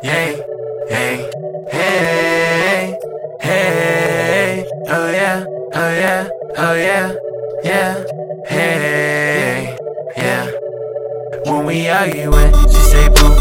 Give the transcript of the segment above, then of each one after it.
Hey, hey, hey, hey, oh yeah, oh yeah, oh yeah, yeah, hey, yeah. When we arguing, she say boo.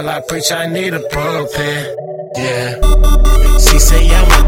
girl I preach, I need a pulpit. Yeah. She say, yeah,